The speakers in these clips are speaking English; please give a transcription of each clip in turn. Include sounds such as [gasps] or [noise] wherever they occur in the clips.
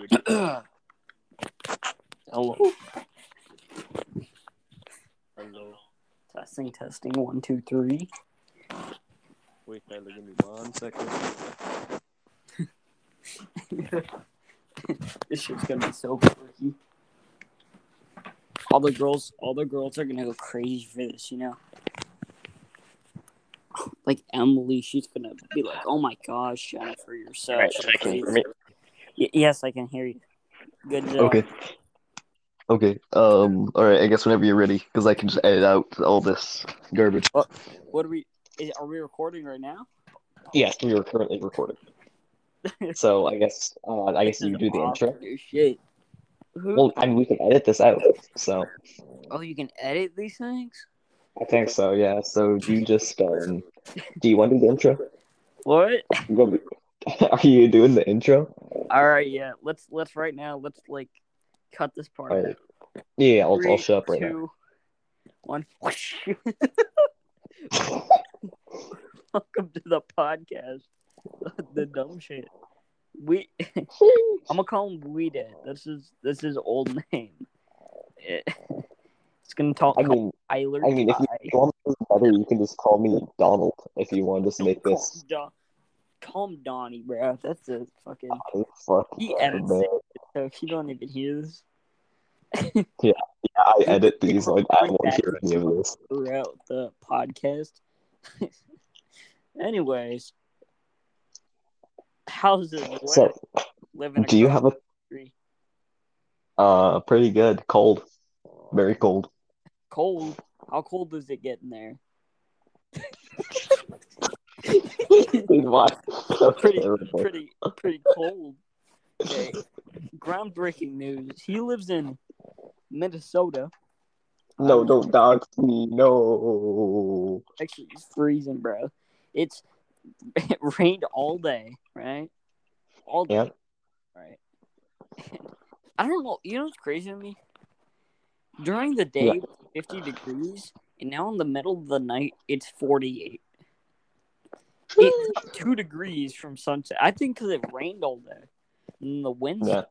[clears throat] Hello. Hello. Testing, testing. One, two, three. Wait, Tyler, give me one second. [laughs] this shit's gonna be so quirky. All the girls, all the girls are gonna go crazy for this, you know. Like Emily, she's gonna be like, "Oh my gosh, Jennifer, you're so." Alright, so second for crazy." me. Y- yes, I can hear you. Good job. Okay. Okay. Um. All right. I guess whenever you're ready, because I can just edit out all this garbage. What are we? Is, are we recording right now? Yes, we are currently recording. [laughs] So I guess uh, I guess you do the intro. Shit. Who? Well, I mean, we can edit this out. So oh, you can edit these things. I think so. Yeah. So do you just um, do you want to do the intro? What? You want me- [laughs] Are you doing the intro? All right, yeah. Let's let's right now. Let's like cut this part. Right. Yeah, I'll, I'll Three, show up right now. one. [laughs] [laughs] Welcome to the podcast. the dumb shit. We. I'm gonna call him Weedhead. This is this is old name. It- it's gonna talk. I mean, Tyler. I mean, if you want to better, you can just call me Donald if you want to just make this. Don- Him Donnie, bro. That's a fucking. Oh, fuck, He edits it, so if you don't even hear this, [laughs] yeah, yeah, I edit these. Like I won't hear any of this. throughout the podcast. [laughs] Anyways, how's it So, living? do you have a country? uh pretty good cold, very cold? cold? How cold does it get in there? [laughs] Pretty, pretty, pretty cold. Okay. Groundbreaking news. He lives in Minnesota. No, um, don't dox me. No. Actually, it's freezing, bro. It's it [laughs] rained all day, right? All day. Yeah. Right. [laughs] I don't know. You know what's crazy to me? During the day, it's 50 degrees, and now in the middle of the night, it's 48. It's [laughs] two degrees from sunset. I think because it rained all day. And the winds. Yeah.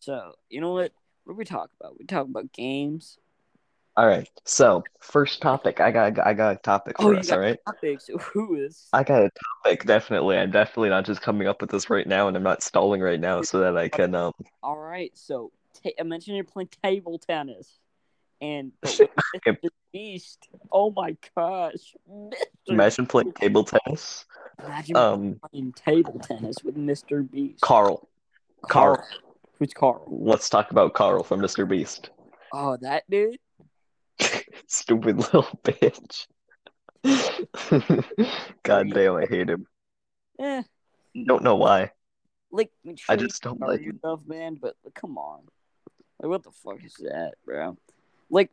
So, you know what? What do we talk about? We talk about games. All right. So first topic. I got I got a topic Oh, for you us. got All right. topics. Who is? I got a topic. Definitely. I'm definitely not just coming up with this right now, and I'm not stalling right now so that I can um. All right, so ta I mentioned you're playing table tennis, and but [laughs] with Mr. Beast. Oh my gosh, Mr. Imagine playing table tennis. Imagine Um, playing table tennis with Mr. Beast. Carl. Carl. Who's Carl? Let's talk about Carl from Mr. Beast. Oh, that dude. [laughs] Stupid little bitch. [laughs] God damn, I hate him. Eh, Don't know why. like I just don't like stuff, man. But like, come on, like what the fuck is that, bro? Like,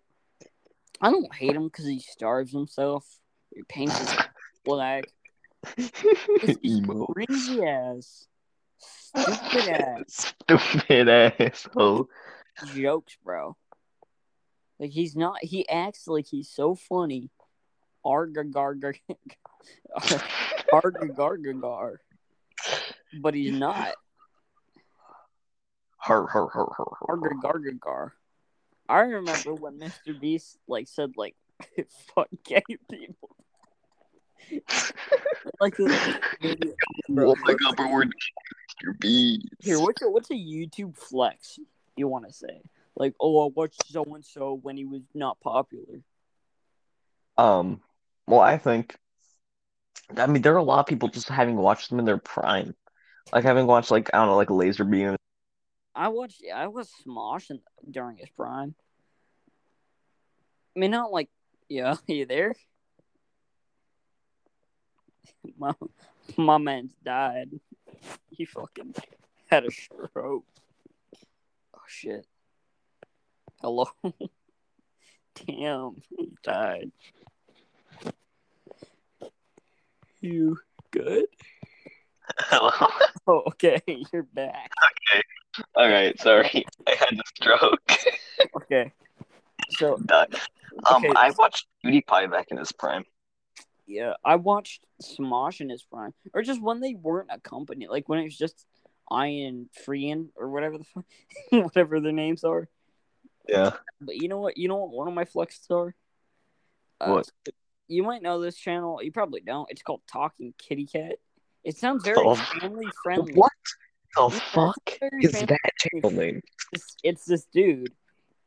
I don't hate him because he starves himself. He paints his black. [laughs] Emo. crazy ass, stupid ass [laughs] Stupid asshole. jokes, bro. Like he's not. He acts like he's so funny. Arga garga, [laughs] arga garga gar, but he's not. Har, har, har, har, Arga garga gar. I remember when Mr. Beast like said like [laughs] fuck gay people. [laughs] like this, bro. [laughs] Oh my god, we're Mr. Beast. Here, what's a, what's a YouTube flex you want to say? Like, oh, I watched so and so when he was not popular. Um, well, I think, I mean, there are a lot of people just having watched them in their prime, like having watched like I don't know, like Laser Beam. I watched. I was Smosh in, during his prime. I mean, not like, yeah, [laughs] you there? [laughs] My my man's died. He fucking had a stroke. Oh shit. Hello. [laughs] Damn, he died. You good? Hello. Oh, okay, you're back. Okay. All right, sorry, I had a stroke. Okay. So Done. Um, Okay. I watched PewDiePie back in his prime. yeah, I watched Smosh in his prime, or just when they weren't a company, like when it was just Ian Freean or whatever the fuck, [laughs] whatever their names are. Yeah. But you know what? You know what? One of my flexes are. Uh, What? You might know this channel. You probably don't. It's called Talking Kitty Cat. It sounds very Oh. family friendly. What the Yeah, fuck is that channel name? it's, it's this dude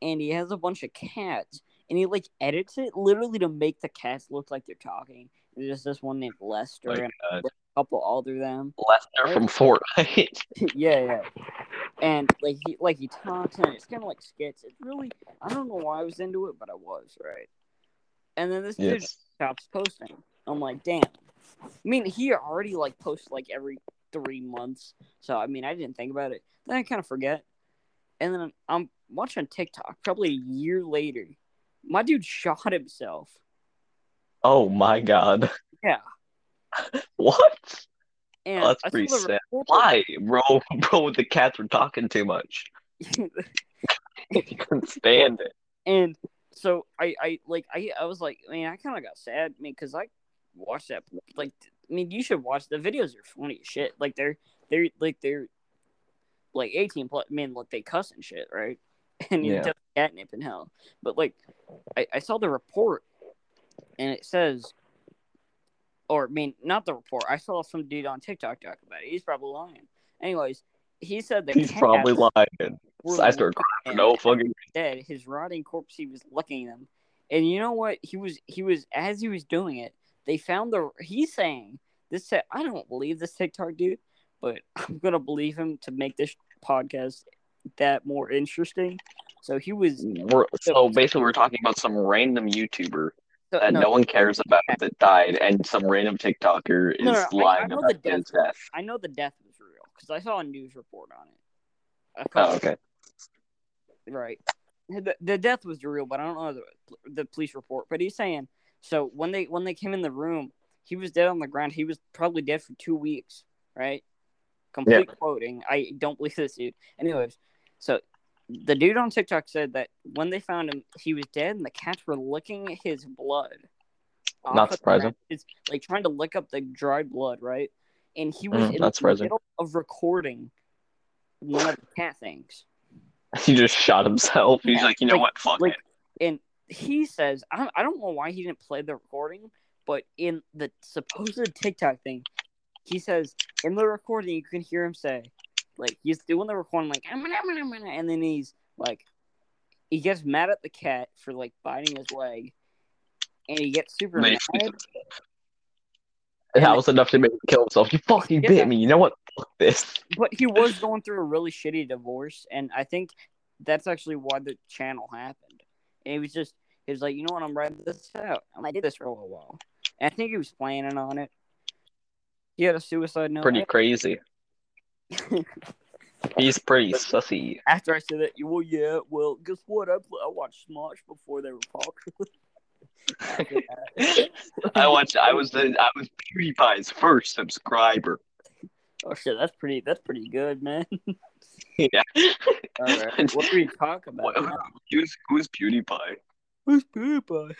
and he has a bunch of cats and he like edits it literally to make the cats look like they're talking. There's this one named lester My and a couple older them. Lester from Fortnite. [laughs] yeah yeah. And like he like he talks and it's kind of like skits. It's really i don't know why i was into it but i was right? And then this dude stops posting. I'm like damn. I mean he already like posts like every three months. So i mean i didn't think about it. Then i kind of forget. And then i'm watching tiktok probably a year later my dude shot himself Oh my god. Yeah. [laughs] what? and Oh, that's I pretty sad. Why, bro? [laughs] Bro, the cats were talking too much. [laughs] you couldn't stand it. and so I, I like I, I was like, man, I kind of got sad, I mean, because I watched that. Like, I mean, you should watch the videos. Are funny as shit. Like they're they're like they're like eighteen plus. I mean, like they cuss and shit, right? [laughs] And you Yeah. tell catnip and hell. But like, I, I saw the report, and it says, or I mean, not the report. I saw some dude on TikTok talk about it. He's probably lying. Anyways, he said that He's probably lying. I start licking crying. No fucking. dead, his rotting corpse, he was licking them. And you know what? He was he was as he was doing it, they found the he's saying this said I don't believe this TikTok dude, but [laughs] I'm gonna believe him to make this podcast that more interesting. So he was We're, so basically, we're talking about some random YouTuber so, that no, one cares about that died, and some random TikToker is No, no, no, I- lying I know about the death his death. I know the death was real because I saw a news report on it. Oh, okay. Right. The, the death was real, but I don't know the, the police report. But he's saying so when they when they came in the room, he was dead on the ground. He was probably dead for two weeks. Right. Complete quoting. I don't believe this dude. Anyways, so the dude on TikTok said that when they found him, he was dead, and the cats were licking his blood. Not surprising. It's like trying to lick up the dried blood, right? And he was Mm, in the surprising. middle of recording one of the cat things. [laughs] He just shot himself. He's Yeah, like, you know like- what? Fuck like- it. and he says I don't, I don't know why he didn't play the recording but in the supposed tiktok thing he says in the recording you can hear him say like he's doing the recording like "I'm I'm I'm gonna," and then he's like he gets mad at the cat for like biting his leg and he gets super he mad shoots himself. And that was enough to make him kill himself. You fucking Yeah. bit me. You know what? Fuck this. but he was [laughs] going through a really shitty divorce and i think that's actually why the channel happened and he was just he was like you know what i'm writing this out and i did this for a little while and i think he was planning on it he had a suicide note Pretty crazy. [laughs] He's pretty sussy. after i said that you well yeah well guess what i, pl- I watched smosh before they were popular [laughs] I watched. I was the. I was PewDiePie's first subscriber. oh shit that's pretty that's pretty good man [laughs] Yeah. all right what are we talk about What- Who's Who's PewDiePie? who's PewDiePie?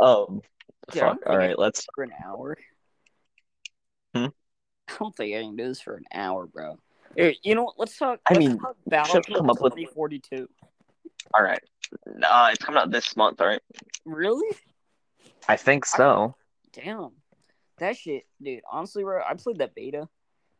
Um. Yeah, fuck. All right. Let's. for an hour. I don't think I can do this for an hour, bro. Here, you know what? Let's talk. I let's mean, talk should Battlefield come up with- 2042. All right. Uh, it's coming out this month. All right. Really? I think so. Damn. That shit, dude. Honestly, bro, I played that beta.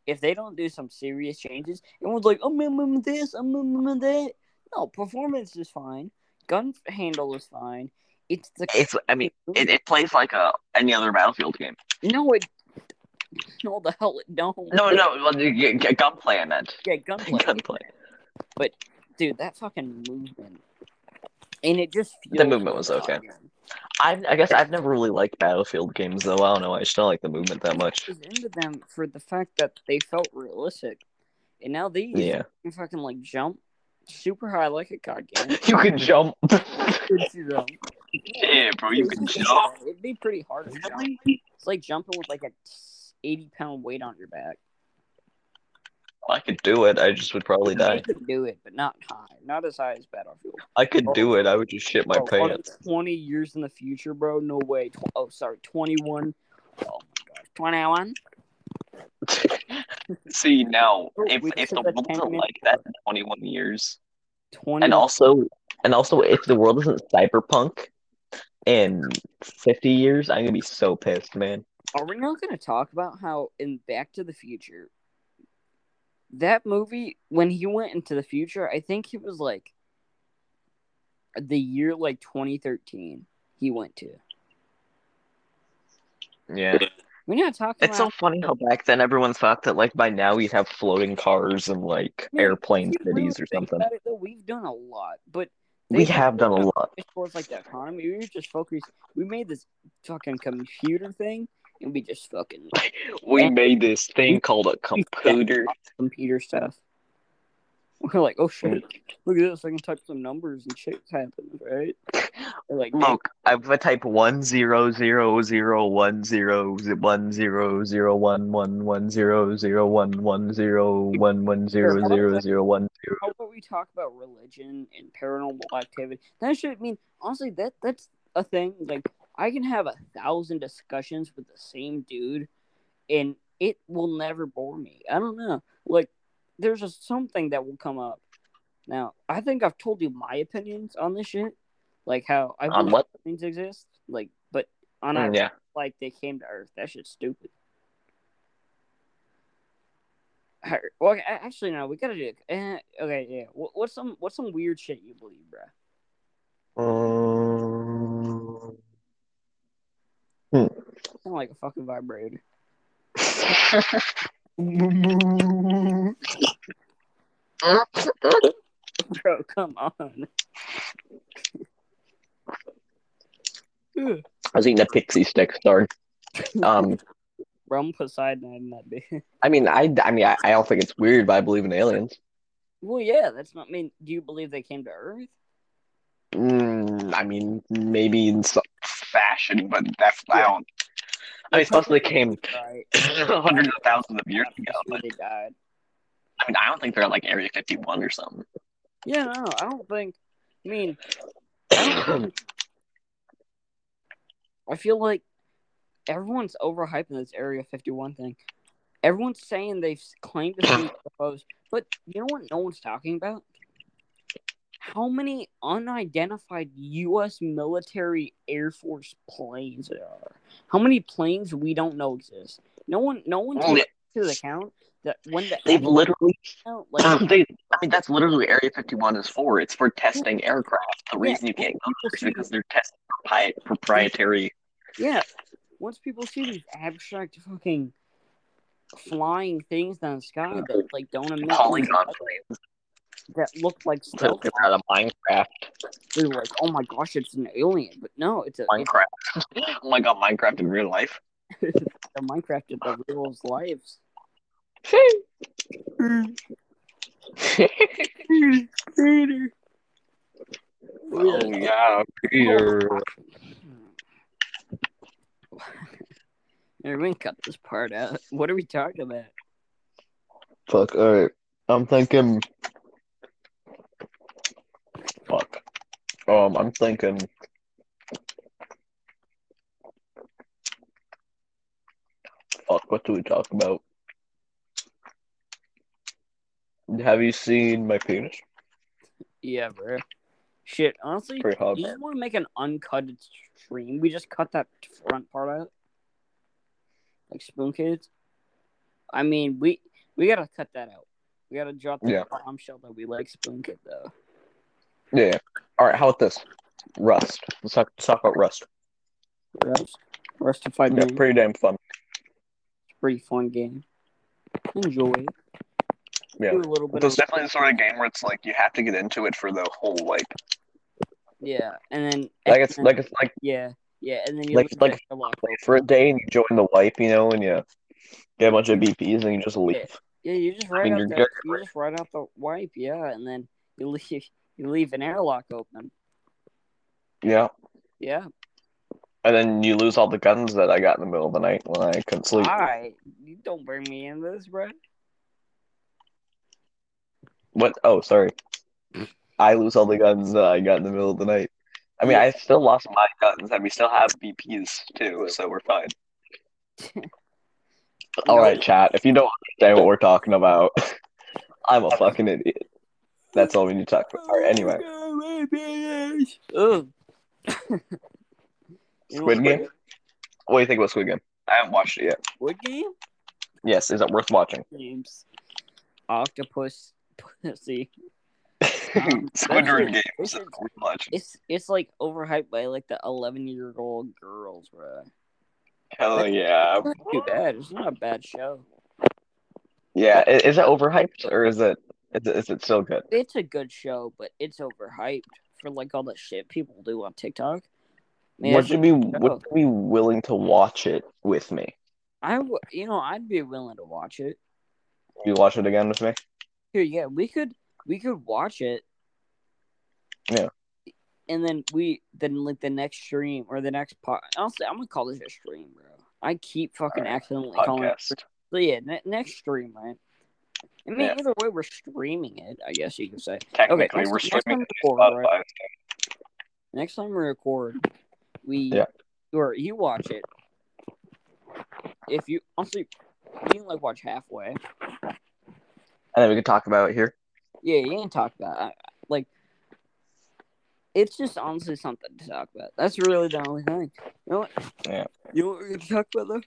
If they don't do some serious changes, everyone's like, "I'm in this, I'm in that." No, performance is fine. Gun handle is fine. It's the It's. I mean, it, it plays like a any other Battlefield game. no, it. [laughs] No, the hell it don't. No, no. Well, the- g- g- gunplay. I meant. Yeah, gunplay. Gunplay. dude, that fucking movement, and it just The movement was okay. I. I guess I've never really liked Battlefield games though. I don't know. I just don't like the movement that I much. was into them for the fact that they felt realistic, and now these Yeah. you fucking like jump super high like a god game. [laughs] You can jump. [laughs] yeah, bro. You can jump. It'd be pretty hard to jump. It's like jumping with like a eighty pound weight on your back. I could do it. I just would probably die. could do it, but not high, not as high as Battlefield. I could do it. I would just shit my Bro, pants. Twenty years in the future, bro. No way. Tw- oh, sorry, twenty one. Oh my gosh, twenty one. [laughs] See now, [laughs] if if the world 10 isn't like that in 21 years, Twenty. and also and also if the world isn't cyberpunk in 50 years, I'm gonna be so pissed, man. Are we not going to talk about how in Back to the Future, that movie when he went into the future, I think it was like the year like 2013 he went to. Yeah. We're not talking It's so funny how back then everyone thought that like by now we'd have floating cars and like Man, airplane cities or something. it, though, we've done a lot, but We have done a [laughs] lot. towards like the economy. We were just focused. We made this fucking computer thing, and we just fucking [laughs] We made this thing called a [laughs] computer. computer stuff. We're like, oh shit, mm. look at this! I can type some numbers and shit happens, right? We're like, Look, if I type one zero zero zero one zero one zero zero one one one zero zero one one zero one one zero zero zero one zero. how about we talk about religion and paranormal activity? That should I mean honestly that that's a thing. Like I can have a thousand discussions with the same dude, and it will never bore me. I don't know. Like there's just something that will come up. Now I think I've told you my opinions on this shit, like how I On believe what? things exist. Like, but on Mm, a, yeah. like they came to Earth. That shit's stupid. Alright, Well, okay, actually, no. We gotta do. Uh, okay, yeah. What, what's some what's some weird shit you believe, bro? [laughs] Sound like a fucking vibrator, [laughs] bro. Come on. I was eating a pixie stick, sorry. Um, [laughs] bro, I'm Poseidon in that bitch. I mean, I, I mean, I, I don't think it's weird, but I believe in aliens. Well, yeah. That's not. I mean, do you believe they came to Earth? Mm, I mean, maybe in some fashion, but that's I don't. I mean, supposedly [laughs] came Right. [clears throat] hundreds of thousands of years ago, but they died. I mean, I don't think they're at like Area 51 or something. Yeah, no, I don't think. I mean, I think. [clears throat] I feel like everyone's overhyping this Area 51 thing. Everyone's saying they've claimed to [clears throat] see UFOs, but you know what no one's talking about? How many unidentified U.S. military Air Force planes there are? How many planes we don't know exist? No one, no one takes into account that when the They've literally, out, like [clears throat] they, I mean, that's literally what Area 51 is for. It's for testing aircraft. The Yeah. reason you can't go there is because they're testing propri- proprietary. Yeah. Once people see these abstract fucking flying things down the sky that like don't emit Polygon light, that looked like stealth, It's out of Minecraft. They were like, oh my gosh, it's an alien. But no, it's a, it's Minecraft. [laughs] oh my god, Minecraft in real life. [laughs] a Minecraft in the real lives. Peter. oh yeah, Peter. [laughs] Here, we can cut this part out. What are we talking about? Fuck. All right. I'm thinking. Fuck. Um, I'm thinking. Fuck. What do we talk about? Have you seen my penis? Yeah, bro. Shit, honestly, Pretty hot. you just want to make an uncut stream. We just cut that front part out, like Spoon Kids. I mean, we we gotta cut that out. We gotta drop the Yeah. bombshell that we like Spoon Kid though. Yeah. All right. How about this? Rust. Let's talk, let's talk about Rust. Rust, Rustified Yeah, game, pretty damn fun. It's a pretty fun game. Enjoy it. Yeah. Do a little bit It's definitely the sort of game where it's like you have to get into it for the whole like yeah, and then like it's like it's like yeah, yeah, and then you like- like- play for a day and you join the wipe, you know, and you get a bunch of BPs and you just leave. Yeah, you just write out the you just write out the wipe, yeah, and then you leave you leave an airlock open. Yeah. Yeah. And then you lose all the guns that I got in the middle of the night when I couldn't sleep. Alright. You don't bring me in this, bro. What? Oh, sorry. I lose all the guns that I got in the middle of the night. I mean. I still lost my guns, and we still have BPs too, so we're fine. [laughs] All right, chat. If you don't understand what we're talking about, [laughs] I'm a fucking idiot. That's all we need to talk about. All right, anyway. Ugh. [laughs] You know Squid Game? What do you think about Squid Game? I haven't watched it yet. Squid Game? Yes, is it worth watching? Games. Octopus pussy. [laughs] Um, Squid Game games. It's- It's it's like overhyped by like the eleven year old girls, bro. Hell yeah. It's not too bad. It's not a bad show. Yeah, i- is it overhyped or is it is it, is it still good? It's a good show, but it's overhyped for like all the shit people do on TikTok. Man, would you be would you be willing to watch it with me? I w- you know I'd be willing to watch it. You watch it again with me? Here, yeah, we could we could watch it. Yeah. And then we then like the next stream or the next part. Honestly, I'm gonna call this a stream, bro. I keep fucking Alright, accidentally calling it. Podcast. So yeah, ne- next stream, right? I mean, Yeah. either way, we're streaming it. I guess you could say. Technically, next- we're next time streaming we it record, right? Next time we record, we Yeah. or you watch it. If you honestly, you can like watch halfway. And then we can talk about it here. Yeah, you can talk about it. Like. It's just honestly something to talk about. That's really the only thing. You know what? Yeah. You know what we're gonna talk about though?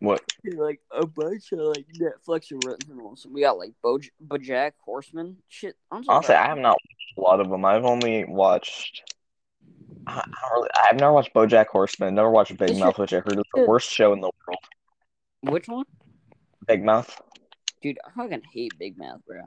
What? [laughs] like a bunch of like Netflix originals. We got like Boj- BoJack Horseman shit. I'm so Honestly. I have not watched a lot of them. I've only watched. I, I don't really, I've never watched BoJack Horseman. Never watched Big This Mouth, which I heard is the worst show in the world. Which one? Big Mouth. Dude, I fucking hate Big Mouth, bro.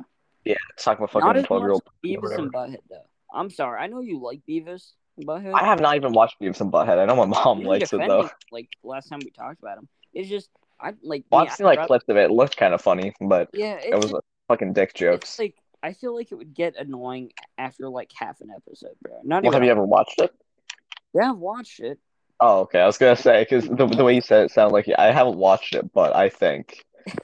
Yeah, it's talking about fucking twelve year old. Beavis and Butthead though. I'm sorry. I know you like Beavis and Butthead. I have not even watched Beavis and Butthead. I know my mom You likes it though. Like last time we talked about him, it's just I like. Well, I've seen like clips of it. It looked kind of funny, but Yeah, it was uh, fucking dick jokes. like I feel like it would get annoying after like half an episode, bro. Not Well, even. have you ever watched it? Yeah, I've watched it. Oh, okay. I was gonna say because the the way you said it sounded like I haven't watched it, but I think [laughs]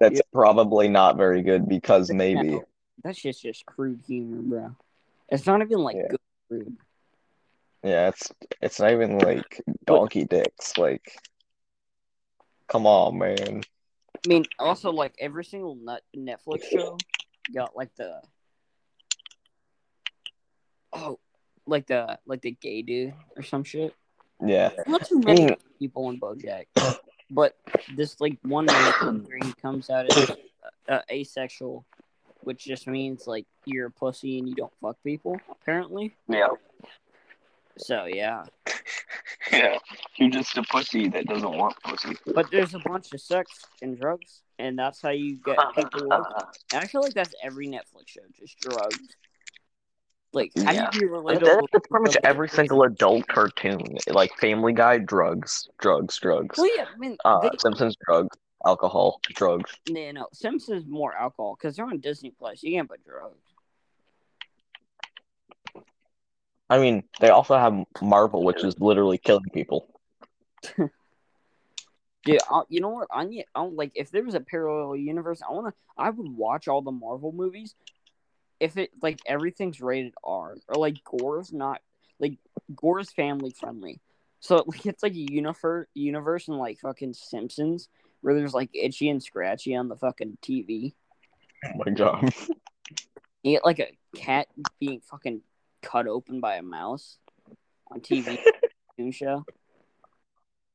that's Yeah. probably not very good because maybe. No, that shit's just crude humor, bro. It's not even like Yeah. good crude. Yeah, it's it's not even like donkey dicks. Like, come on, man. I mean, also like every single nut Netflix show got like the oh, like the like the gay dude or some shit. Yeah, Not too I many mean, people in BoJack, but this like one man [coughs] where he comes out as uh, asexual, which just means like you're a pussy and you don't fuck people. Apparently, yeah, so yeah. [laughs] yeah. You're just a pussy that doesn't want pussy. But there's a bunch of sex and drugs, and that's how you get people. [laughs] And I feel like that's every Netflix show, just drugs. Like, how Yeah. do you be That's, that's pretty much every single adult cartoon, like Family Guy, drugs, drugs, drugs. Well, yeah, I mean, Uh, they, Simpsons, drugs, alcohol, drugs. no, no, Simpsons more alcohol because they're on Disney Plus. You can't put drugs. I mean, they also have Marvel, which is literally killing people. [laughs] Dude, i you know what? I need, I don't like if there was a parallel universe. I wanna, I would watch all the Marvel movies if it like everything's rated R or like gore's not like gore's family friendly. So [laughs] like it's like a universe, universe in like fucking Simpsons where there's like itchy and scratchy on the fucking TV. Oh my god. You get like a cat being fucking cut open by a mouse on TV [laughs] show.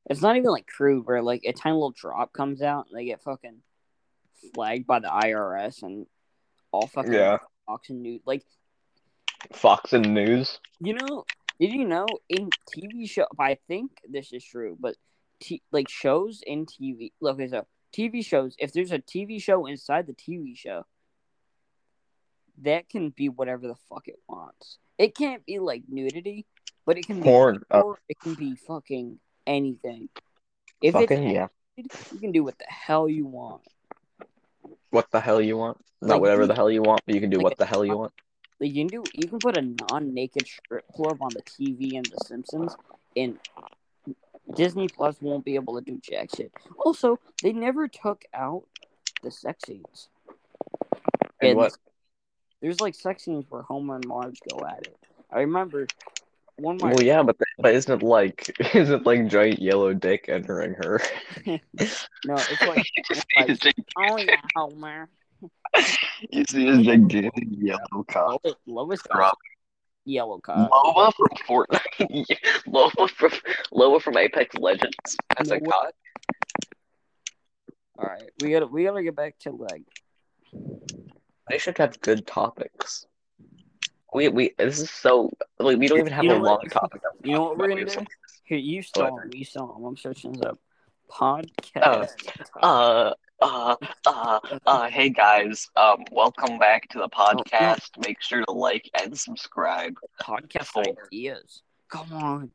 It's not even like crude where like a tiny little drop comes out and they get fucking flagged by the IRS and all fucking Yeah. Fox and News. Like Fox and News. you know, did you know in TV show? I think this is true, but t- like shows in TV. Look, okay, so TV shows. If there's a TV show inside the TV show, that can be whatever the fuck it wants. It can't be like nudity, but it can be Porn. Uh, or it can be fucking anything. If it's fucking yeah. naked, you can do what the hell you want. What the hell you want? Like, Not whatever you- the hell you want, but you can do like what the hell you want. Like you can do, you can put a non-naked strip club on the TV in The Simpsons, and Disney Plus won't be able to do jack shit. Also, they never took out the sex scenes. And And what? There's like sex scenes where Homer and Marge go at it. I remember one Well, yeah, but but isn't it like [laughs] isn't it like giant yellow dick entering her? [laughs] no, it's like [laughs] just like- oh yeah, Homer. you see his gigantic yellow cock. Lois, Lois yellow cock. Loa from Fortnite. Loa from Loa from Apex Legends has a cock. All right, we gotta we gotta get back to like They should have good topics. We we this is so like we don't even have You a know long what? topic. You know what we're gonna do? Here, you saw What? him. You saw him. I'm searching this up. Podcast. Uh, uh, uh, uh, hey guys, um, welcome back to the podcast. Make sure to like and subscribe. podcast Oh. ideas. Come on.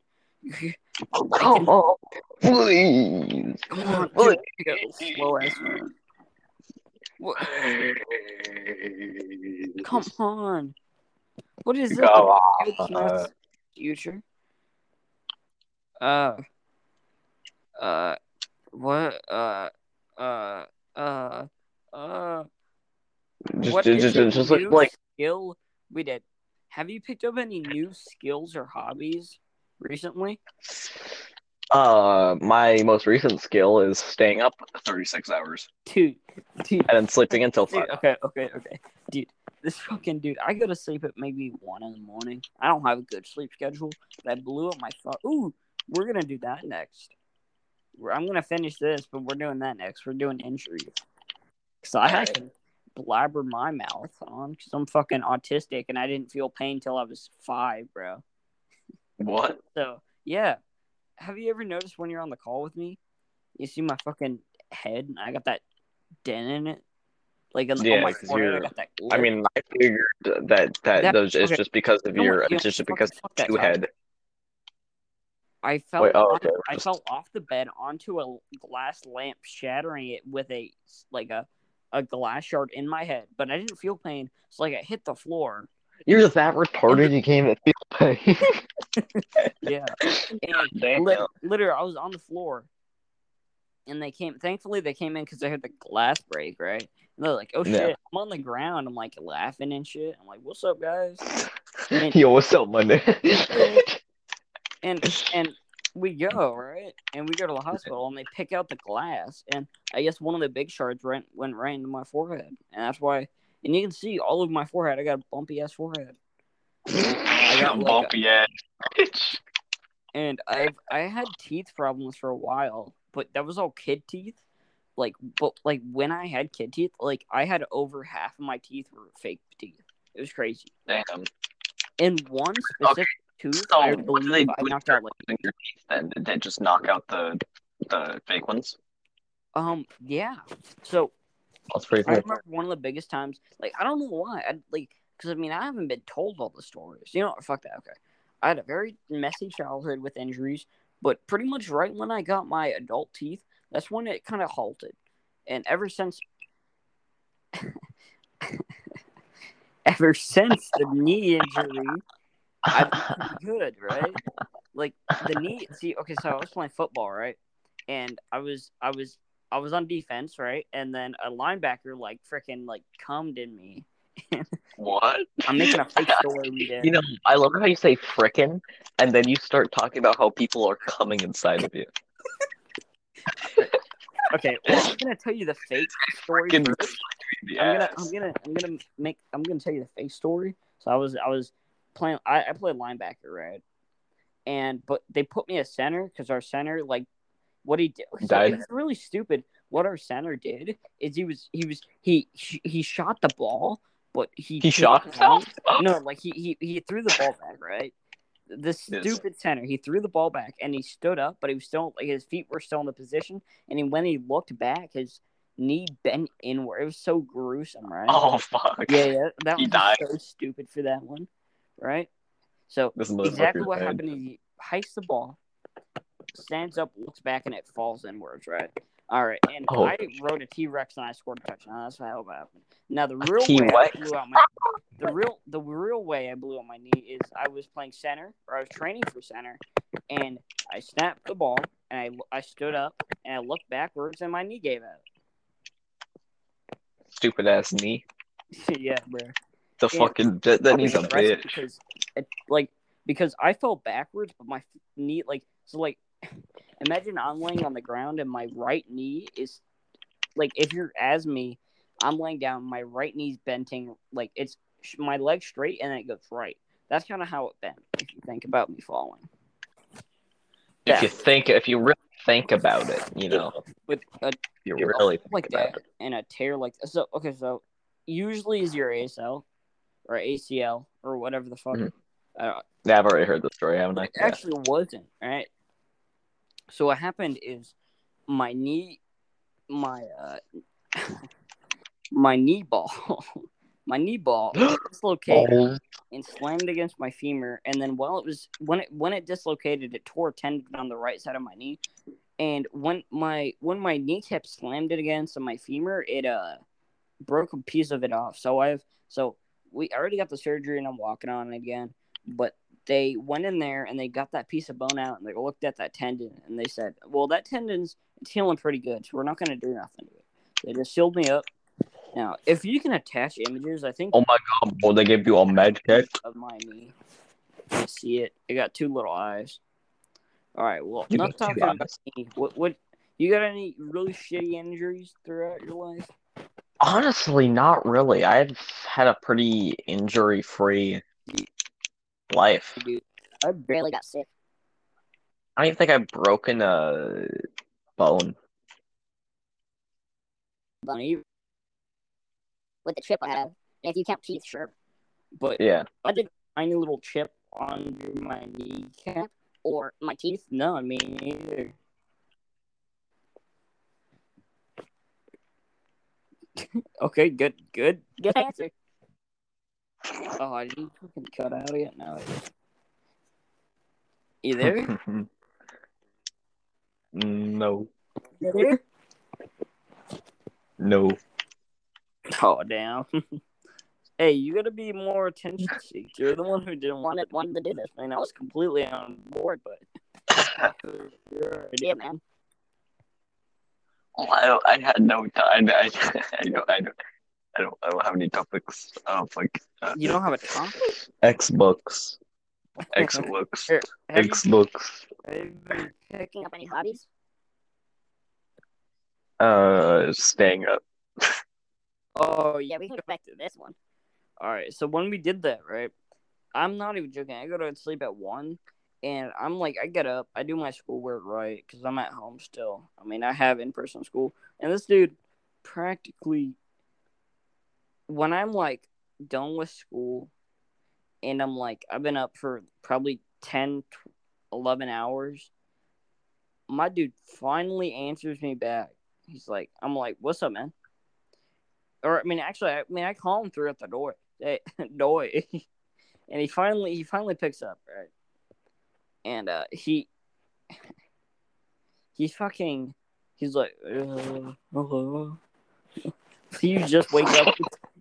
Oh, [laughs] come on, please. Come on. Look. Dude, I got slow ass. What? [laughs] Come on. What is this? Go Good on. Future. Uh. Uh. What? Uh. Uh. Uh. Uh. Just, what just, just, just like, skill we did? Have you picked up any new skills or hobbies recently? Uh, my most recent skill is staying up 36 hours Dude, dude, and then sleeping until dude. 5. Okay, okay, okay, dude. This fucking dude. I go to sleep at maybe one in the morning. I don't have a good sleep schedule, but I blew up my phone. Ooh, we're gonna do that next. I'm gonna finish this, but we're doing that next. We're doing injuries. So I had to blabber my mouth on because I'm fucking autistic and I didn't feel pain till I was five, bro. What? So yeah, have you ever noticed when you're on the call with me, you see my fucking head and I got that dent in it, like on, Yeah, my forehead. I got that. I mean, I figured that that, That- those it's okay. just because of No, your you it's just fuck- because fuck that two head. I fell. Wait, oh, okay, I fell off the bed onto a glass lamp, shattering it with a like a a glass shard in my head. But I didn't feel pain. It's like I hit the floor. You're that retarded. You can't even feel pain. [laughs] Yeah, and Damn. Lit- literally, I was on the floor, and they came. Thankfully, they came in because I heard the glass break. Right, and they're like, "Oh Yeah. shit!" I'm on the ground. I'm like laughing and shit. I'm like, "What's up, guys?" [laughs] Yo, what's up, Monday? [laughs] And and we go right, and we go to the hospital, and they pick out the glass, and I guess one of the big shards went went right into my forehead, and that's why. And you can see all of my forehead. I got a bumpy ass forehead. I got like a- bumpy ass and I've I had teeth problems for a while, but that was all kid teeth. Like, but like when I had kid teeth, like I had over half of my teeth were fake teeth. It was crazy. Damn. In one specific tooth, So I do they believe I knocked out like losing your teeth then? Did they just knock out the the fake ones? um yeah. So That's pretty I remember one of the biggest times. Like I don't know why. I like because I mean I haven't been told all the stories. You know, what? fuck that. Okay, I had a very messy childhood with injuries, but pretty much right when I got my adult teeth, that's when it kind of halted, and ever since. [laughs] ever since the knee injury, I've been good, right? Like the knee. See, okay, so I was playing football, right? And I was, I was, I was on defense, right? And then a linebacker like freaking like cummed in me. What? [laughs] I'm making a fake [laughs] story. You know, I love how you say frickin', and then you start talking about how people are coming inside of you. [laughs] Okay, well, I'm gonna tell you the fake story. I'm gonna. I'm gonna, I'm gonna make, I'm gonna tell you the fake story. So I was, I was playing, I, I played linebacker, right? And but they put me a center because our center, like, what he did, so it's really stupid. What our center did is he was, he was, he, he shot the ball, but he He shot himself? No, like he, he, he threw the ball back, right? The Yes. stupid center, he threw the ball back and he stood up, but he was still like his feet were still in the position. And he, when he looked back, his knee bent inward. It was so gruesome, right? Oh fuck. yeah, yeah. That He was so stupid for that one, right? So exactly what happened is he hikes the ball, stands up, looks back, and it falls inwards, right? All right, and Oh. I rode a T Rex and I scored a touchdown. That's how it happened. Now the real way I blew out my [laughs] the real the real way I blew out my knee is I was playing center or I was training for center, and I snapped the ball and I I stood up and I looked backwards and my knee gave out. Stupid ass knee. [laughs] yeah, bro. The Yeah. fucking that, that I needs a bitch. because it, like because I fell backwards, but my knee like so like imagine I'm laying on the ground and my right knee is like if you're as me, I'm laying down, my right knee's bending, like it's my leg straight and then it goes right. That's kind of how it bent. If you think about me falling If Yeah. you think, if you really think about it, you know, with a you really like that it. and a tear like so okay so usually is your ACL or ACL or whatever the fuck. Mhm. Uh, Yeah, I've already heard the story, haven't I? it actually wasn't right. So what happened is my knee, my uh, [laughs] my knee ball, [laughs] my knee ball [gasps] dislocated Oh, and slammed against my femur. And then while it was when it when it dislocated it tore a tendon on the right side of my knee. And when my when my kneecap slammed it against my femur it uh broke a piece of it off. So i've so we already got the surgery and i'm walking on it again. But they went in there and they got that piece of bone out and they looked at that tendon and they said well that tendon's it's healing pretty good so we're not going to do nothing to it they just sealed me up now if you can attach images i think oh my god, bro, they gave you a med kit? of my knee. I see it. It got two little eyes. All right. Well, You not talking about me. What? What? You got any really shitty injuries throughout your life? Honestly, not really. I've had a pretty injury free life. Dude, I barely got sick. I don't even think I've broken a bone. Funny, with the chip I have, and if you count teeth, sure. but Yeah. I did a tiny little chip under my kneecap. Or my teeth. No, me neither. [laughs] okay, good, good. Good answer. Oh, I didn't fucking cut out yet. No. You there? [laughs] no. You there? No. Oh, damn. [laughs] hey, you gotta be more attention seeked. You're the one who didn't want Wanted, wanted to do this. I mean, I was completely on board, but [laughs] you're Yeah, man. Oh, I, I had no time. I, I don't, I don't, I don't, I don't have any topics of like uh, you don't have a topic. Xbox, [laughs] Xbox, have Xbox. have you been Picking picking up any hobbies? Uh, staying up. Oh Yeah, we can go back to this one. All right. So when we did that, right? I'm not even joking. I go to sleep at one, and I'm like, I get up, I do my schoolwork right because I'm at home still. I mean, I have in person school, and this dude practically, when I'm like done with school, and I'm like, I've been up for probably 10, 11 hours. My dude finally answers me back. He's like, I'm like, what's up, man? Or I mean, actually, I mean, I call him through at the door. [laughs] Hey, Doy, and he finally he finally picks up, right? And uh, he [laughs] he's fucking he's like, uh, hello. [laughs] you just wake up.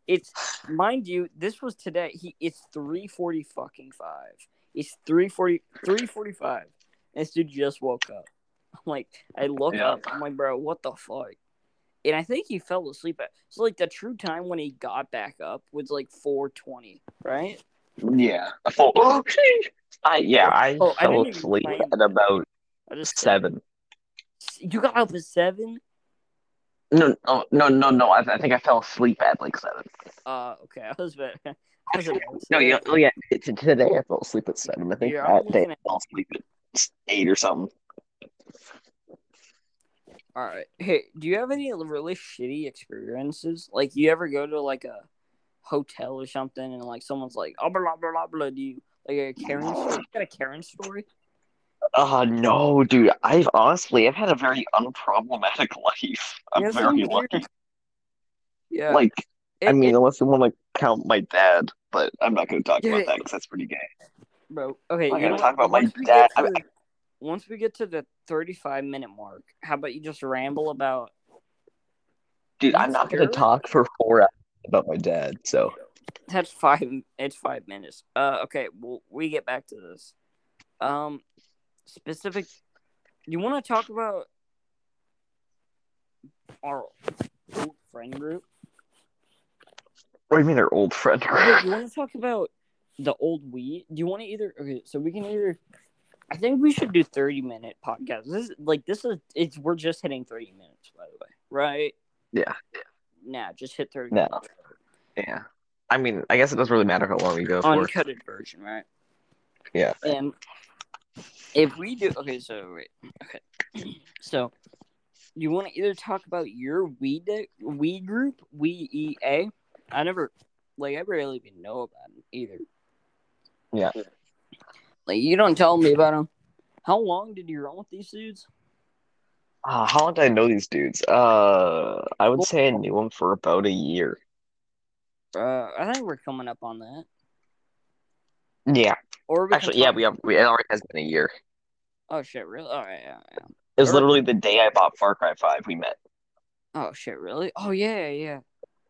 It's mind you, this was today. He it's three forty fucking five. It's 340, 345. And this dude just woke up. [laughs] I'm like, I look Yeah. up. I'm like, bro, what the fuck? And I think he fell asleep at. So like the true time when he got back up was like 4:20, right? Yeah. I oh, sheesh. I yeah, I Oh, fell didn't asleep at about I seven. You got up at seven. No, no, no, no, no. I, I think I fell asleep at like seven. Uh, okay. I was about. [laughs] I was about No, yeah, oh yeah. Today I fell asleep at seven. I think that day I fell asleep at eight or something. All right. Hey, do you have any really shitty experiences? Like, you ever go to like a hotel or something, and like someone's like, "Oh, blah blah blah blah," do you like a Karen story? You got a Karen story? Uh no, dude. I've honestly I've had a very unproblematic [laughs] life. I'm Yeah, very lucky. Yeah. Like, I mean, it- unless you want to count my dad, but I'm not going to talk Yeah, about that because that's pretty gay. bro. Okay, I'm you gonna talk about my dad. get I- to- once we get to the thirty-five minute mark, how about you just ramble about? Dude, I'm not going to talk for four hours about my dad. So, That's five. It's five minutes. Uh, okay. Well, we get back to this. Um, specific. You want to talk about our old friend group? what do you mean, our old friend? Okay, you want to talk about the old we? Do you want to either? Okay, so we can either. I think we should do thirty minute podcasts. This is like this is it's we're just hitting thirty minutes by the way, right? Yeah. Yeah. Nah, just hit thirty. No. minutes. Yeah. I mean, I guess it doesn't really matter how long we go for. uncut version, right? Yeah. And if we do, okay, so wait, okay, [clears throat] so you want to either talk about your de- Wii group, Wii EA? I never, like, I barely even know about them either. Yeah. Like, you don't tell me about them. How long did you run with these dudes? Uh, how long did I know these dudes? Uh, I would say I knew them for about a year. Uh, I think we're coming up on that. Yeah. Or we Actually, yeah, we have. We, it already has been a year. Oh shit! Really? All right. Yeah, yeah. It was Or- literally the day I bought Far Cry Five. We met. Oh shit! Really? Oh yeah, yeah.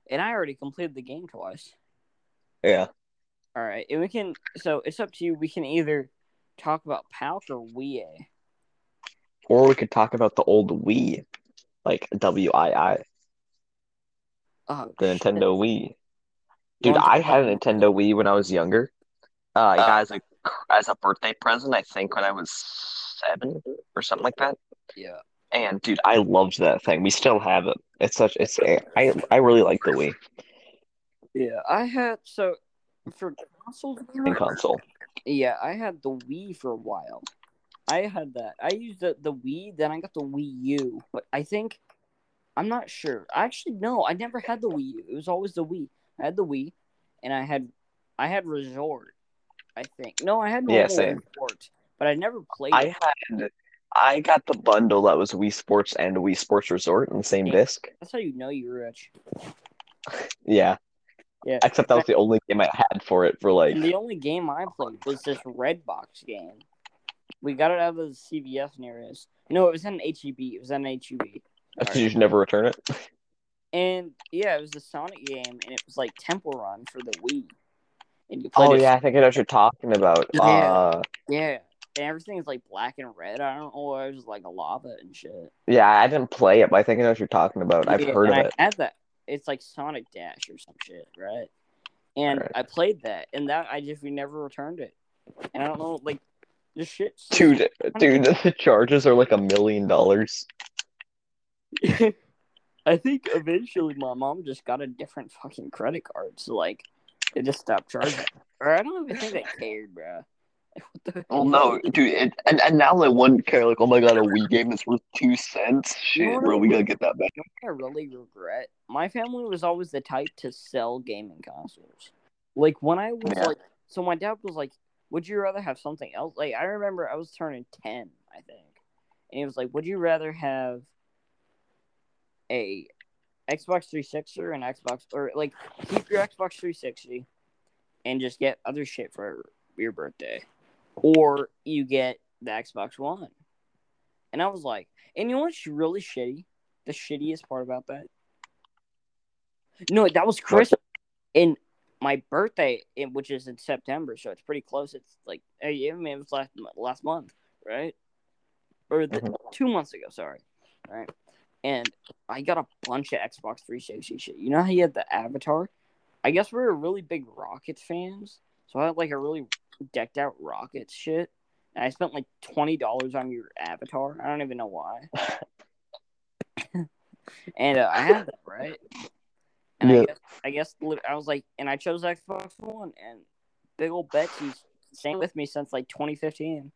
And I already completed the game twice. Yeah. All right, and we can. So it's up to you. We can either talk about PALC or Wii. Or we could talk about the old Wii, like WII, Oh, the shit. Nintendo Wii. Dude, I had a Nintendo Wii when I was younger. Uh, I got it as a birthday present. I think when I was seven or something like that. Yeah. And dude, I loved that thing. We still have it. It's such. It's. I. I really like the Wii Yeah, I had so for consoles. in console. Yeah, I had the Wii for a while. I had that. I used the, the Wii, then I got the Wii U. But I think I'm not sure. Actually, no, I never had the Wii U. It was always the Wii. I had the Wii, and I had I had Resort. I think no, I had Yeah, normal same. Resort, but I never played. I had. I got the bundle that was Wii Sports and Wii Sports Resort in the same Yeah. disc. That's how you know you're rich. [laughs] Yeah. Yeah. Except that was the only game I had for it for like. And the only game I played was this Redbox game. We got it out of the CVS near us. No, it was in HEB. It was in HEB. Did you should never return it? And yeah, it was a Sonic game, and it was like Temple Run for the Wii. And you played Oh it. yeah, I think I know what you're talking about. Yeah. Uh, yeah. And everything's like black and red. I don't know why it was like a lava and shit. yeah, I didn't play it, but I think I know what you're talking about. I've heard of and it. I had that. It's like Sonic Dash or some shit, right? And Right. I played that, and that I just we never returned it. And I don't know, like this shit. Dude, dude, [laughs] the charges are like a million dollars. [laughs] I think eventually my mom just got a different fucking credit card, so like they just stopped charging. Or I don't even think they cared, bro. What the? Oh, well, no, dude, it, and, and now like one care like, oh my god, a Wii game is worth two cents. You know Shit, bro, I we gotta get that back. I really regret. My family was always the type to sell gaming consoles. Like when I was Yeah. like, so my dad was like, "Would you rather have something else?" Like I remember I was turning ten, I think, and he was like, "Would you rather have a Xbox 360 or an Xbox or like keep your Xbox 360 and just get other shit for your birthday, or you get the Xbox One?" And I was like, and you know what's really shitty? The shittiest part about that? No, that was Christmas. In my birthday, in, which is in September, so it's pretty close. It's like, I mean, it was last last month, right? Or the, Mhm. two months ago, sorry. Right. And I got a bunch of Xbox 360 shit. You know how you had the Avatar? I guess we are really big Rockets fans. So I had like a really decked out Rockets shit. And I spent like twenty dollars on your Avatar. I don't even know why. [laughs] and uh, I had that right. And Yeah. I guess I guess I was like, and I chose Xbox One, and big old Betsy's staying with me since like 2015.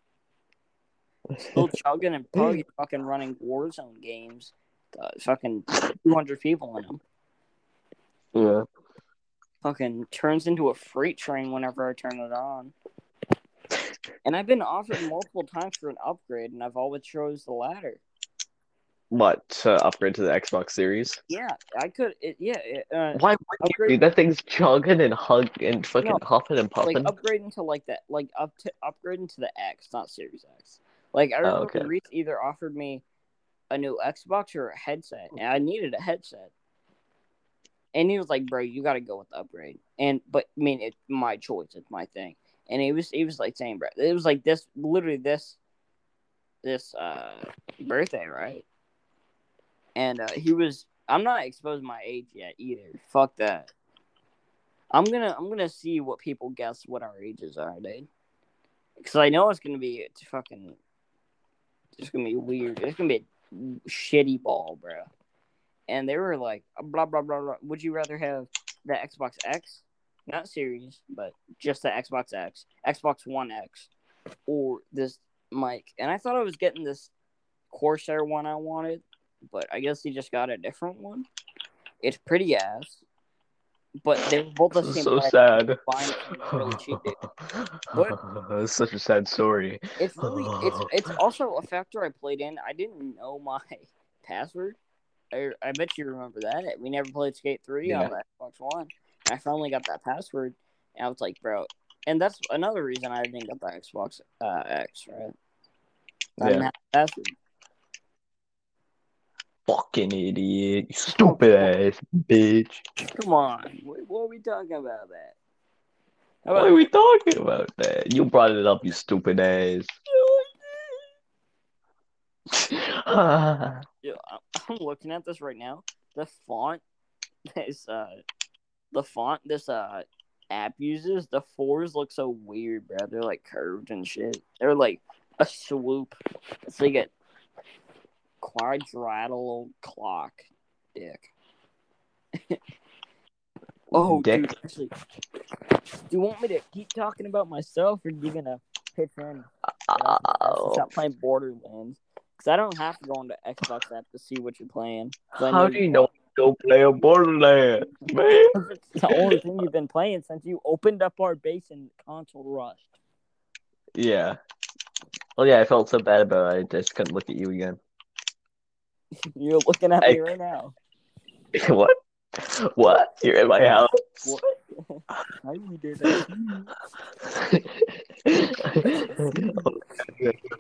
Still [laughs] chugging and pugging, fucking running Warzone games. Uh, fucking 200 people in them. Yeah. Fucking turns into a freight train whenever I turn it on. And I've been offered multiple times for an upgrade, and I've always chose the latter. What to upgrade to the Xbox Series? Yeah, I could. It, yeah, it, uh, Why would you? Upgrade- Dude, that thing's chugging and hug and fucking No, huffing and like puffing. upgrading to like that, like up to upgrading to the X, not Series X. Like I remember Oh, okay. Reese either offered me a new Xbox or a headset, and I needed a headset. And he was like, "Bro, you got to go with the upgrade." And but I mean, it's my choice, it's my thing. And he was he was like saying, "Bro, it was like this, literally this, this uh birthday, right?" And uh, he was, I'm not exposing my age yet either. Fuck that. I'm gonna I'm gonna see what people guess what our ages are, dude. Because I know it's gonna be it's fucking. It's gonna be weird. It's gonna be a shitty ball, bro. And they were like, blah blah blah blah. Would you rather have the Xbox X, not Series, but just the Xbox X, Xbox One X, or this mic? And I thought I was getting this Corsair one I wanted, but I guess he just got a different one. It's pretty ass, but they were both the same. so sad. Really. It's [laughs] such a sad story. It's really it's it's also a factor I played in. I didn't know my [laughs] password. I, I bet you remember that. We never played Skate Three on the Xbox One. And I finally got that password, and I was like, bro. And that's another reason I didn't get the Xbox uh, X. Right? I didn't Yeah. have the password. Fucking idiot. You stupid ass bitch. Come on, what, what are we talking about? That. How Why about are we talking about that? You brought it up, you stupid ass. [laughs] [laughs] I- I'm looking at this right now. The font, this uh, the font this uh app uses, the fours look so weird, bro. They're like curved and shit. They're like a swoop. It's like a quadrilateral clock, dick. [laughs] oh, Dick. dude, actually, do you want me to keep talking about myself, or are you gonna pitch in? Oh. Stop playing Borderlands. Because I don't have to go into Xbox app to see what you're playing. How do you know go play a Borderlands, man? [laughs] It's the only thing you've been playing since you opened up our base and console rushed. Yeah. Well, yeah, I felt so bad about it. I just couldn't look at you again. [laughs] You're looking at me right now. [laughs] what? What? You're in my house? What? How do we do that?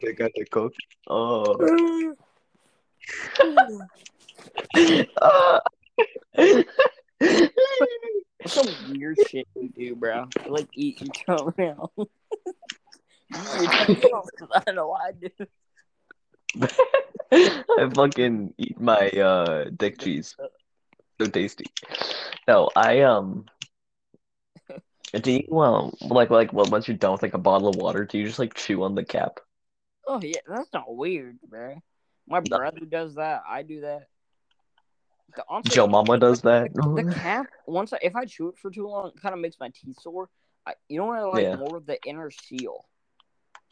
I got the cook. Oh. What's some weird shit you do, bro? You like eat your toenail. [laughs] you eat your toenails I know I do. [laughs] I fucking eat my uh dick cheese. So tasty. No, I um. [laughs] Do you um like like well, once you're done with like a bottle of water, do you just like chew on the cap? Oh yeah, that's not weird, bro. My No. brother does that. I do that. The, honestly, Joe Mama does that. the [laughs] cap once I, if I chew it for too long, it kind of makes my teeth sore. I, you know what I like Yeah. more of the inner seal,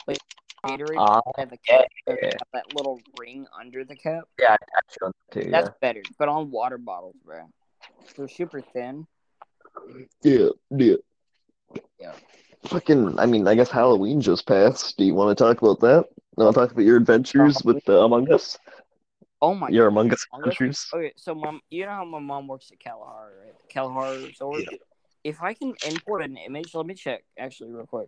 like Gatorade Ah, and the cap, yeah. and have that little ring under the cap. yeah, I got on too. That's better. But on water bottles, bro, they're super thin. Yeah, yeah. Yeah. Fucking, I mean, I guess Halloween just passed. Do you want to talk about that? You want to talk about your adventures with uh, Among Us? Oh my Your Among Us Among Us? adventures? Okay, so mom, you know how my mom works at Kalahari, right? Kalahari Resort. If I can import an image, let me check actually real quick.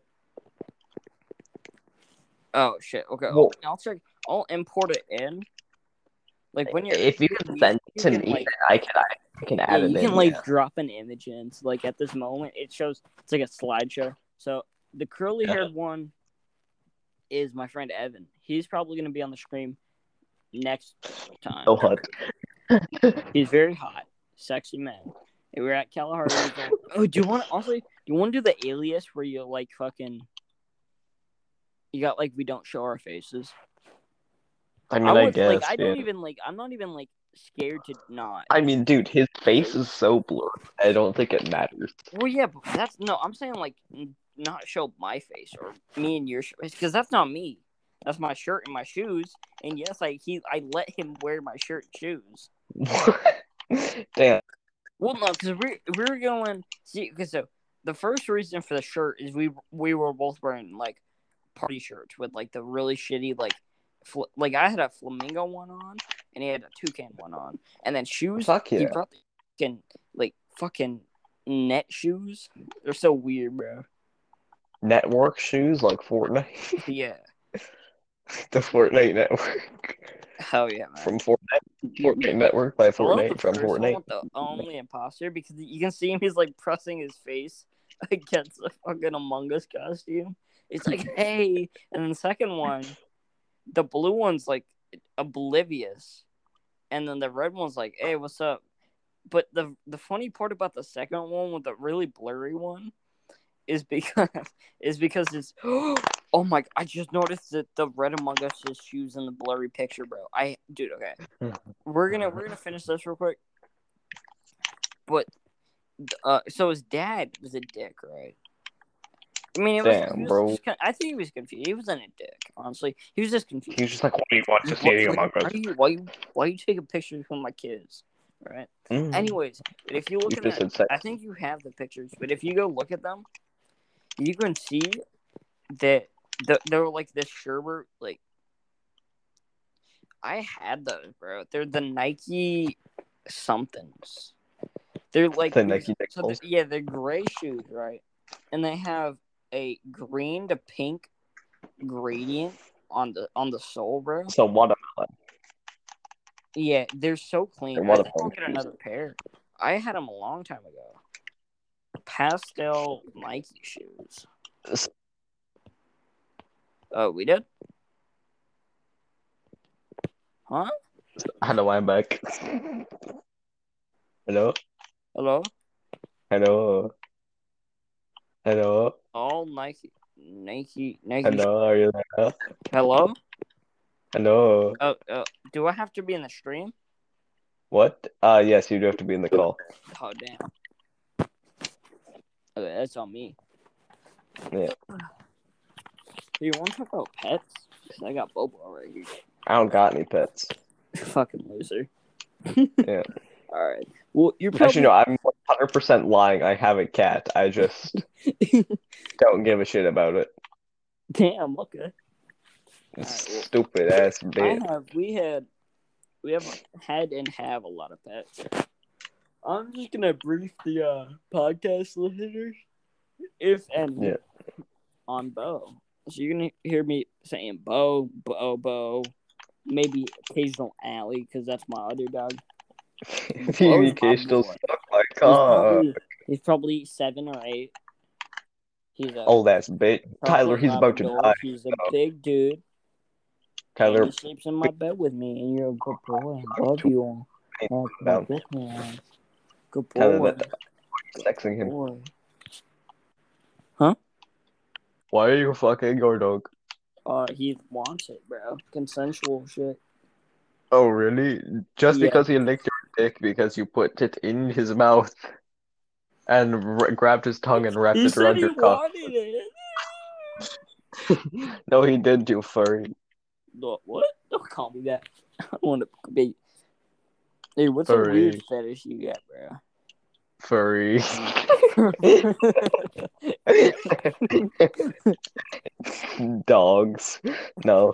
Oh shit! Okay, Well- I'll check. I'll import it in. Like when you're If you can send it to me, like- I can I can yeah, add it you in. can like yeah. drop an image in. So like at this moment, it shows it's like a slideshow. So the curly haired one is my friend Evan. He's probably gonna be on the stream next time. Oh, so hot. [laughs] He's very hot, sexy man. And we're at Kalahari. Oh, do you want to also? Do you want to do the alias where you like fucking? You got like we don't show our faces. I mean, I, would, guess. like I don't yeah. even like. I'm not even like scared to not. I mean, dude, his face is so blurry. I don't think it matters. Well, yeah, but that's no. I'm saying like not show my face or me and your face because that's not me. That's my shirt and my shoes. And yes, I he I let him wear my shirt and shoes. [laughs] Damn. Well, no, because we we were going see because so the first reason for the shirt is we we were both wearing like party shirts with like the really shitty like fl- like I had a flamingo one on and he had a toucan one on and then shoes. Fuck He brought the fucking like fucking net shoes. They're so weird, bro. Network shoes like Fortnite. [laughs] Yeah, the Fortnite network. hell yeah, man. From Fortnite. Fortnite network by I love the Fortnite from Fortnite. The only imposter because you can see him. He's like pressing his face [laughs] against the fucking Among Us costume. It's like, hey, and the second one, the blue one's like oblivious, and then the red one's like, hey, what's up? but the the funny part about the second one with the really blurry one is because [laughs] is because it's [gasps] oh my I just noticed that the red Among Us is shoes in the blurry picture, bro. I dude, okay. We're gonna we're gonna finish this real quick. But uh so his dad was a dick, right? I mean, it was, Damn, was bro. just I think he was confused. He wasn't a dick, honestly. He was just confused. He was just like, "Why do you want to skating why- Among why you why you why you taking pictures with my kids, right? Mm. Anyways, but if you look You at that. I think you have the pictures, but if you go look at them, you can see that the, they're like this Sherbert like. I had those, bro. They're the Nike somethings. They're like The Nike so they're- yeah, they're gray shoes, right? And they have a green to pink gradient on the on the sole, bro. So watermelon. Yeah, they're so clean. They're I think I'll get another pair. I had them a long time ago. Pastel Nike shoes. Oh, we did? Huh? Hello, I'm back. Hello, Hello? hello, hello, All Nike, Nike, Nike. hello. Are you there? Hello? Hello. Oh, uh, do I have to be in the stream? What? Uh, yes, you do have to be in the call. Oh, damn. Okay, that's on me. Yeah. Do you want to talk about pets? Because I got Bobo right here. I don't got any pets. Fucking loser. Yeah. [laughs] All right. Well, you're probably Actually, no, I'm 100% lying. I have a cat. I just [laughs] don't give a shit about it. Damn. Okay. It's Alright, well- stupid ass I bitch. have. We had. We have had and have a lot of pets. I'm just gonna brief the uh, podcast listeners, if any, Yeah. on Bo. So you're gonna hear me saying Bo, Bo, Bo, maybe occasional Allie because that's my other dog. TVK still suck my He's probably, he's probably seven or eight. He's a Old ass bitch. Tyler, he's about to die. He's a big dude. Tyler, And he sleeps in my bed with me, and you're a good boy. I love you all. Oh, good boy. Tyler, that- sexing him. boy. Why are you fucking your dog? Uh, he wants it, bro. Consensual shit. Oh, really? Just Yeah. because he licked your dick because you put it in his mouth and r- grabbed his tongue and wrapped He it around your cock. [laughs] no, he did, do furry. No, what? Don't call me that. [laughs] I don't want to be. Hey, what's a weird fetish you got, bro? Furry. Dogs. No.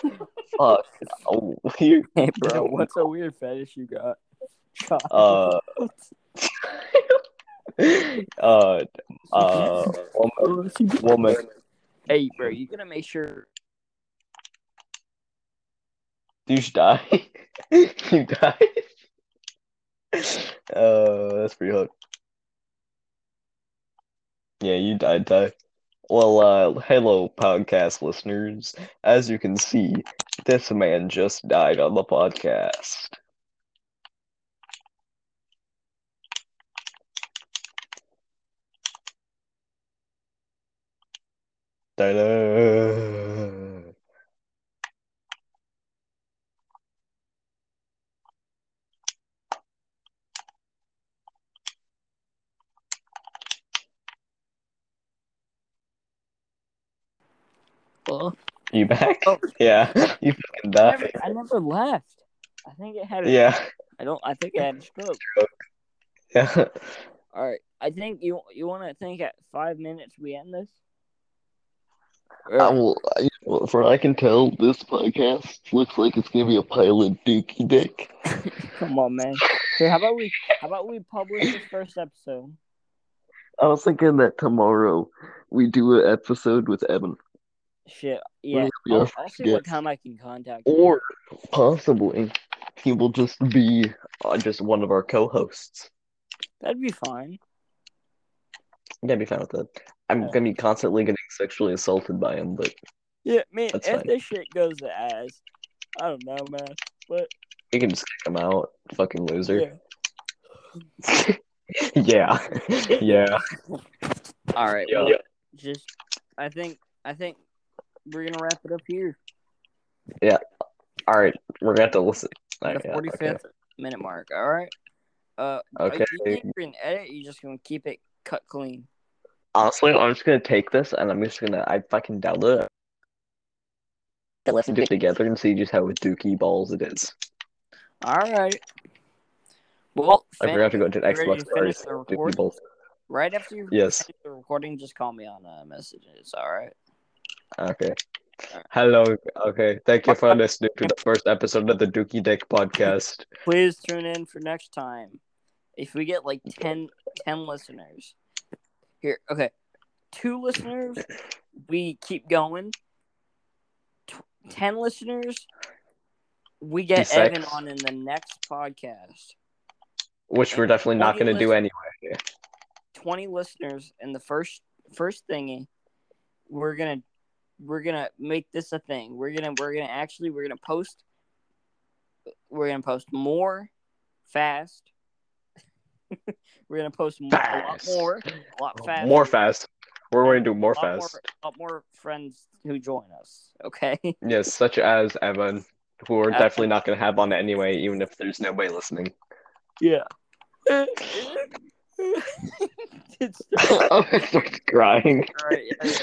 Fuck. Oh, you. hey, bro, what's a weird fetish you got? Uh. [laughs] Uh. Uh. Woman. Woman. Hey, bro, you gonna make sure. You should die. [laughs] you die. [laughs] Uh, that's pretty hard. Yeah, you died, Ty. Well, uh, hello, podcast listeners. As you can see, this man just died on the podcast. Well, oh. You back? Oh. Yeah, you fucking I never, died. I never left. I think it had. A, Yeah, I don't. I think I had a stroke. yeah. All right. I think you you want to think at five minutes we end this. Or- I will, I, for I can tell, this podcast looks like it's gonna be a pile of dookie dick. [laughs] Come on, man. Here, how about we how about we publish this first episode? I was thinking that tomorrow we do an episode with Evan, Shit. Yeah. Yeah, I'll, I'll see what time I can contact. him. or possibly he will just be uh, just one of our co-hosts. That'd be fine. I'd be fine with that. I'm Yeah. gonna be constantly getting sexually assaulted by him, but Yeah, man. That's if fine. this shit goes to ass, I don't know, man. But you can just kick him out, fucking loser. yeah. [laughs] yeah, [laughs] yeah. All right. Yeah. Well, just I think I think we're gonna wrap it up here. Yeah. All right, we're gonna have to listen. The Alright, yeah, okay. minute mark. All right. Uh, Okay. Are you think you're gonna edit? Or you just gonna keep it cut clean? Honestly, I'm just gonna take this and I'm just gonna I fucking download it To listen and to get together and see just how dookie balls it is. All right. Well, I forgot to go to ready Xbox to Live. finish the Dookie balls. right after you Yes. finish the recording, just call me on uh, messages. All right. Okay. Hello. Okay. Thank you for listening to the first episode of the Dookie Dick podcast. Please tune in for next time. If we get like 10, 10 listeners, here, okay, two listeners, we keep going. T- Ten listeners, we get Six. Evan on in the next podcast. Which we're definitely not gonna do listen- anyway. 20 listeners in the first first thingy we're gonna we're gonna make this a thing we're gonna we're gonna actually we're gonna post we're gonna post more fast [laughs] we're gonna post more, a lot more a lot fast More fast. We're going to do more a fast. more, a lot more friends who join us okay [laughs] Yes, such as Evan, who we're Evan. definitely not gonna have on anyway, even if there's nobody listening. yeah [laughs] it's oh, I'm starts crying. all right yeah, yeah.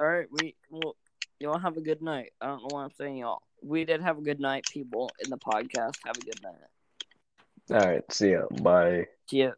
all right we well y'all have a good night i don't know why i'm saying y'all we did have a good night people in the podcast have a good night All right, see ya. Bye. see ya